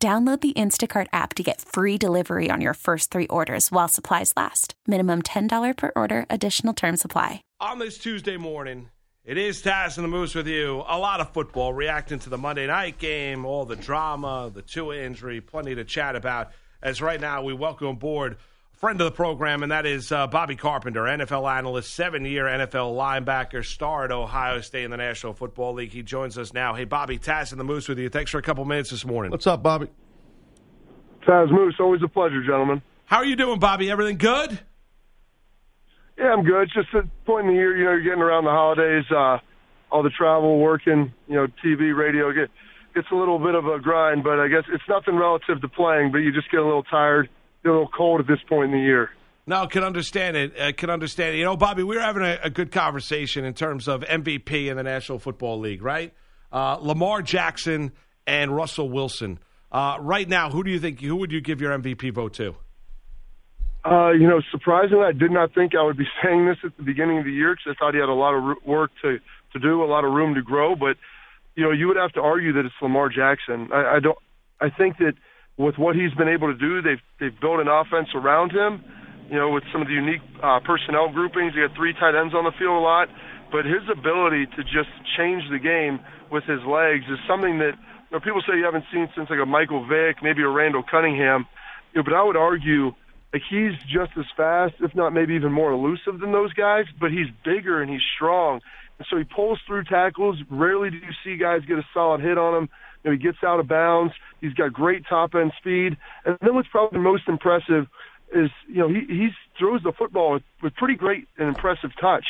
Download the Instacart app to get free delivery on your first three orders while supplies last. Minimum $10 per order, additional term supply. On this Tuesday morning, it is Taz and the Moose with you. A lot of football reacting to the Monday night game, all the drama, the Tua injury, plenty to chat about. As right now, we welcome aboard friend of the program, and that is uh, Bobby Carpenter, NFL analyst, seven year NFL linebacker, star at Ohio State in the National Football League. He joins us now. Hey, Bobby, Taz and the Moose with you. Thanks for a couple minutes this morning. What's up, Bobby? Taz Moose, always a pleasure, gentlemen. How are you doing, Bobby? Everything good? Yeah, I'm good. It's just a point in the year, you know, you're getting around the holidays, uh, all the travel, working, you know, TV, radio, get, it's a little bit of a grind, but I guess it's nothing relative to playing, but you just get a little tired a little cold at this point in the year. No, can understand it. I can understand it. You know, Bobby, we were having a, a good conversation in terms of MVP in the National Football League, right? Uh, Lamar Jackson and Russell Wilson. Uh, right now, who do you think? Who would you give your MVP vote to? Uh, you know, surprisingly, I did not think I would be saying this at the beginning of the year because I thought he had a lot of work to to do, a lot of room to grow. But you know, you would have to argue that it's Lamar Jackson. I, I don't. I think that with what he's been able to do. They've they've built an offense around him. You know, with some of the unique uh, personnel groupings, he had three tight ends on the field a lot. But his ability to just change the game with his legs is something that you know, people say you haven't seen since like a Michael Vick, maybe a Randall Cunningham. You know, but I would argue like he's just as fast, if not maybe even more elusive than those guys. But he's bigger and he's strong, so he pulls through tackles. Rarely do you see guys get a solid hit on him. You know, he gets out of bounds. He's got great top end speed. And then what's probably most impressive is, you know, he, he throws the football with, with pretty great and impressive touch.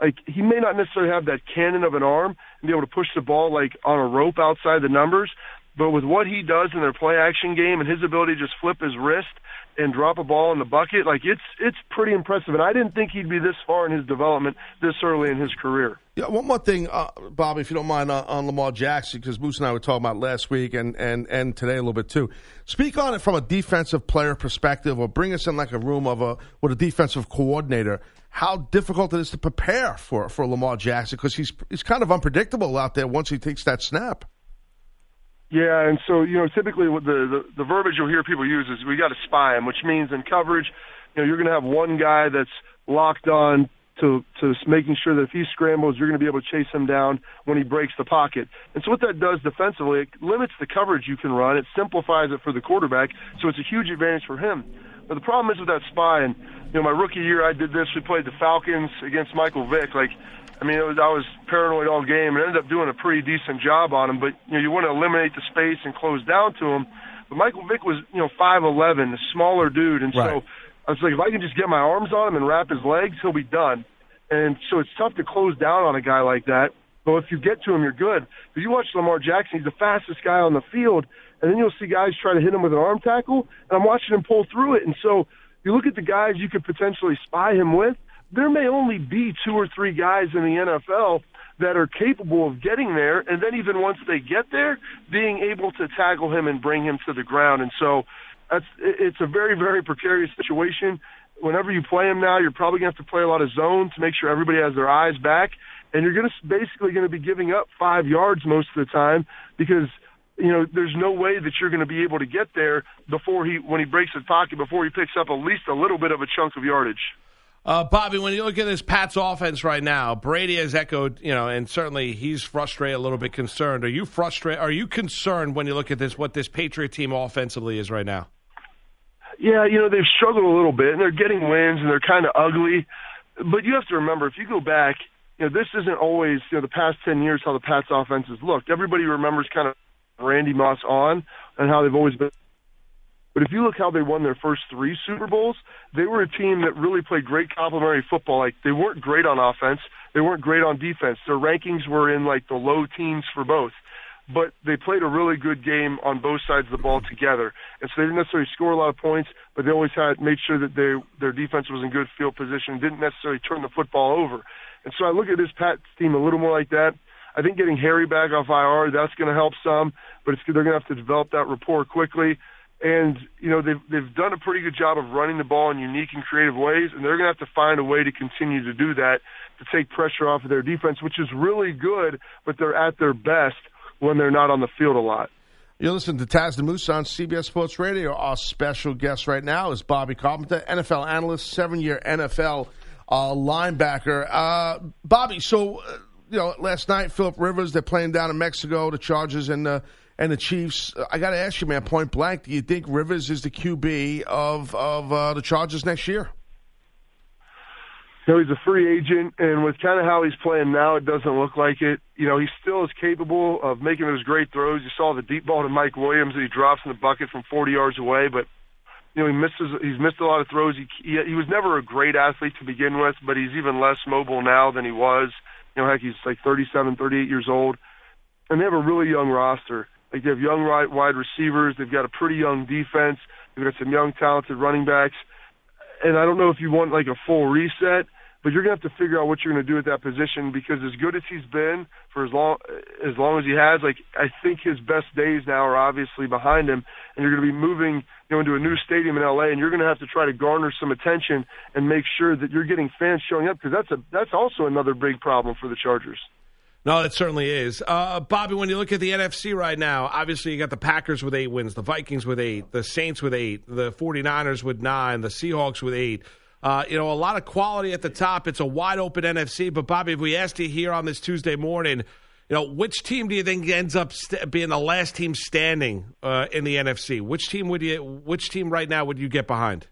Like he may not necessarily have that cannon of an arm and be able to push the ball like on a rope outside the numbers, but with what he does in their play action game and his ability to just flip his wrist and drop a ball in the bucket, like it's it's pretty impressive. And I didn't think he'd be this far in his development this early in his career. Yeah, one more thing, uh, Bobby, if you don't mind, uh, on Lamar Jackson, because Moose and I were talking about last week and, and, and today a little bit too. Speak on it from a defensive player perspective, or bring us in like a room of a with a defensive coordinator. How difficult it is to prepare for for Lamar Jackson because he's he's kind of unpredictable out there once he takes that snap. Yeah, and so you know, typically what the, the the verbiage you'll hear people use is we got to spy him, which means in coverage, you know, you're going to have one guy that's locked on to to making sure that if he scrambles, you're going to be able to chase him down when he breaks the pocket. And so what that does defensively, it limits the coverage you can run. It simplifies it for the quarterback, so it's a huge advantage for him. But the problem is with that spy, and you know, my rookie year I did this. We played the Falcons against Michael Vick. Like, I mean, it was I was paranoid all game and ended up doing a pretty decent job on him. But you know, you want to eliminate the space and close down to him. But Michael Vick was you know five eleven, a smaller dude, and right. so I was like, if I can just get my arms on him and wrap his legs, he'll be done. And so it's tough to close down on a guy like that. But if you get to him, you're good. If you watch Lamar Jackson, he's the fastest guy on the field, and then you'll see guys try to hit him with an arm tackle, and I'm watching him pull through it. And so you look at the guys you could potentially spy him with. There may only be two or three guys in the NFL that are capable of getting there, and then even once they get there, being able to tackle him and bring him to the ground. And so that's it's a very very precarious situation. Whenever you play him now, you're probably going to have to play a lot of zone to make sure everybody has their eyes back, and you're going to basically going to be giving up five yards most of the time because you know there's no way that you're going to be able to get there before he when he breaks his pocket before he picks up at least a little bit of a chunk of yardage. Uh, Bobby, when you look at this Pats offense right now, Brady has echoed, you know, and certainly he's frustrated, a little bit concerned. Are you frustrated? Are you concerned when you look at this, what this Patriot team offensively is right now? Yeah, you know, they've struggled a little bit, and they're getting wins, and they're kind of ugly. But you have to remember, if you go back, you know, this isn't always, you know, the past 10 years how the Pats offenses looked. Everybody remembers kind of Randy Moss on and how they've always been. But if you look how they won their first three Super Bowls, they were a team that really played great complementary football. Like they weren't great on offense, they weren't great on defense. Their rankings were in like the low teens for both. But they played a really good game on both sides of the ball together. And so they didn't necessarily score a lot of points, but they always had made sure that they, their defense was in good field position, didn't necessarily turn the football over. And so I look at this Pats team a little more like that. I think getting Harry back off IR, that's going to help some, but it's, they're going to have to develop that rapport quickly. And, you know, they've, they've done a pretty good job of running the ball in unique and creative ways, and they're going to have to find a way to continue to do that to take pressure off of their defense, which is really good, but they're at their best when they're not on the field a lot. You listen to Taz the Moose on CBS Sports Radio. Our special guest right now is Bobby Carpenter, NFL analyst, seven year NFL uh, linebacker. Uh, Bobby, so, uh, you know, last night, Philip Rivers, they're playing down in Mexico, the Chargers and the, and the Chiefs. I got to ask you, man, point blank, do you think Rivers is the QB of, of uh, the Chargers next year? You know, he's a free agent, and with kind of how he's playing now, it doesn't look like it. You know, he still is capable of making those great throws. You saw the deep ball to Mike Williams that he drops in the bucket from 40 yards away, but you know, he misses. He's missed a lot of throws. He, he he was never a great athlete to begin with, but he's even less mobile now than he was. You know, heck, he's like 37, 38 years old, and they have a really young roster. Like they have young wide receivers. They've got a pretty young defense. They've got some young, talented running backs and I don't know if you want like a full reset, but you're gonna have to figure out what you're gonna do at that position because as good as he's been for as long as long as he has, like I think his best days now are obviously behind him, and you're gonna be moving you know into a new stadium in LA, and you're gonna have to try to garner some attention and make sure that you're getting fans showing up because that's a that's also another big problem for the Chargers. No, it certainly is. Uh, Bobby, when you look at the NFC right now, obviously you got the Packers with eight wins, the Vikings with eight, the Saints with eight, the 49ers with nine, the Seahawks with eight. Uh, you know, a lot of quality at the top. It's a wide open NFC. But, Bobby, if we asked you here on this Tuesday morning, you know, which team do you think ends up st- being the last team standing uh, in the NFC? Which team would you? Which team right now would you get behind?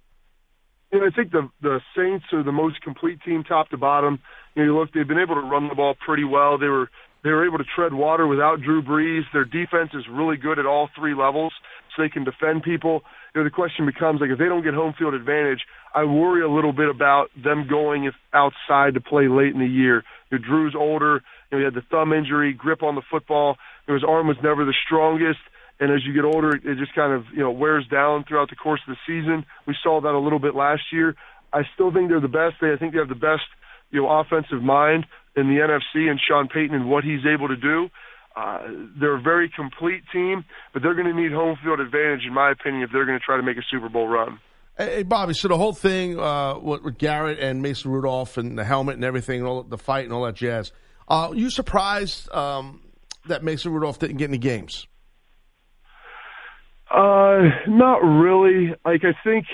You know, I think the the Saints are the most complete team, top to bottom. You know, look, they've been able to run the ball pretty well. They were they were able to tread water without Drew Brees. Their defense is really good at all three levels, so they can defend people. You know, the question becomes like if they don't get home field advantage, I worry a little bit about them going outside to play late in the year. You know, Drew's older. You know, he had the thumb injury, grip on the football. You know, his arm was never the strongest. And as you get older, it just kind of you know wears down throughout the course of the season. We saw that a little bit last year. I still think they're the best. They, I think they have the best you know, offensive mind in the NFC and Sean Payton and what he's able to do. Uh, they're a very complete team, but they're going to need home field advantage, in my opinion, if they're going to try to make a Super Bowl run. Hey, Bobby, so the whole thing uh, with Garrett and Mason Rudolph and the helmet and everything, and all the fight and all that jazz, uh, you surprised um, that Mason Rudolph didn't get any games? Uh, not really. Like, I think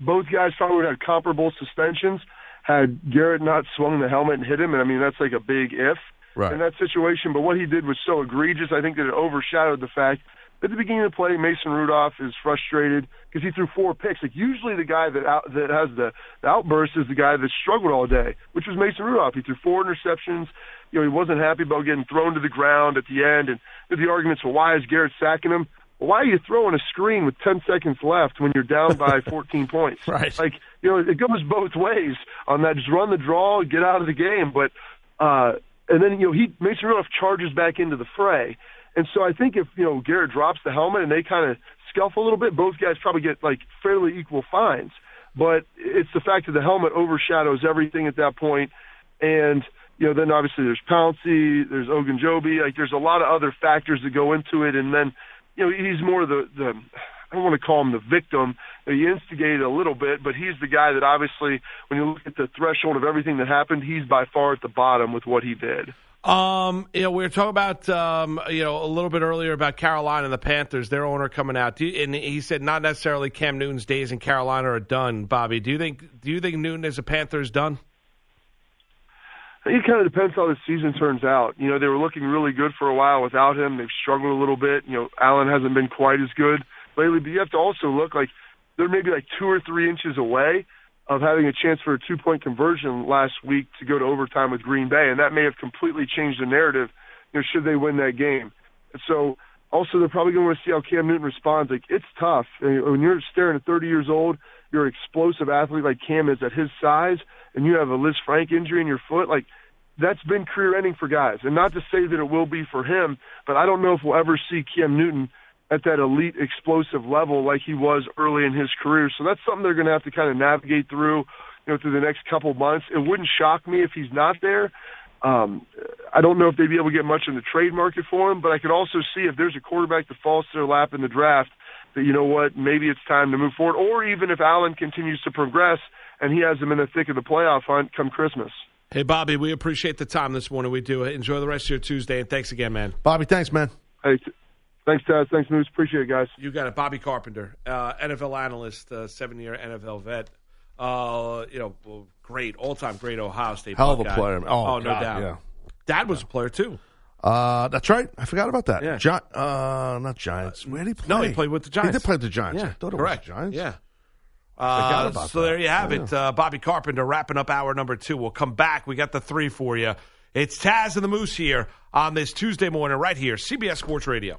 both guys probably had comparable suspensions had Garrett not swung the helmet and hit him, and I mean that's like a big if right. in that situation. But what he did was so egregious, I think that it overshadowed the fact at the beginning of the play, Mason Rudolph is frustrated because he threw four picks. Like usually the guy that out, that has the, the outburst is the guy that struggled all day, which was Mason Rudolph. He threw four interceptions. You know, he wasn't happy about getting thrown to the ground at the end, and the arguments, well, why is Garrett sacking him? why are you throwing a screen with 10 seconds left when you're down by 14 points? Right. Like, you know, it goes both ways on that. Just run the draw, get out of the game. But, uh, and then, you know, he, Mason Rudolph charges back into the fray. And so I think if, you know, Garrett drops the helmet and they kind of scuffle a little bit, both guys probably get like fairly equal fines. But it's the fact that the helmet overshadows everything at that. And, you know, then obviously there's Pouncey, there's Ogunjobi, like there's a lot of other factors that go into it. And then, you know, he's more the the I don't want to call him the victim. He instigated a little bit, but he's the guy that obviously, when you look at the threshold of everything that happened, he's by far at the bottom with what he did. Um, you know, we were talking about, um, you know, a little bit earlier about Carolina and the Panthers, their owner coming out, you, and he said not necessarily Cam Newton's days in Carolina are done. Bobby, do you think do you think Newton as a Panther is done? It kind of depends how the season turns out. You know, they were looking really good for a while without him. They've struggled a little bit. You know, Allen hasn't been quite as good lately, but you have to also look like they're maybe like two or three inches away of having a chance for a two point conversion last week to go to overtime with Green Bay, and that may have completely changed the narrative. You know, should they win that game? And so, also they're probably going to want to see how Cam Newton responds. Like it's tough when you're staring at 30 years old. You're an explosive athlete like Cam is at his size, and you have a Lisfranc injury in your foot. Like that's been career ending for guys. And not to say that it will be for him, but I don't know if we'll ever see Cam Newton at that elite explosive level like he was early in his career. So that's something they're going to have to kind of navigate through, you know, through the next couple months. It wouldn't shock me if he's not there. Um, I don't know if they'd be able to get much in the trade market for him, but I could also see if there's a quarterback that falls to their lap in the draft that, you know what, maybe it's time to move forward. Or even if Allen continues to progress and he has them in the thick of the playoff hunt come Christmas. Hey, Bobby, we appreciate the time this morning. We do. Enjoy the rest of your Tuesday, and thanks again, man. Bobby, thanks, man. Hey, t- thanks, Taz. Thanks, Moose. Appreciate it, guys. You got it. Bobby Carpenter, uh, NFL analyst, uh, seven year NFL vet. Uh, you know, great, all time great Ohio State. Hell of a Buckeye. player. Oh, no God, doubt. yeah. Dad was a player, too. Uh, that's right. I forgot about that. Yeah. Gi- uh, not Giants. Where did he play? No, he played with the Giants. He did play with the Giants. Yeah, I thought it correct. was the Giants. Yeah. Uh, so that. there you have Yeah. it. Uh, Bobby Carpenter wrapping up hour number two. We'll come back. We got the three for you. It's Taz and the Moose here on this Tuesday morning, right here, CBS Sports Radio.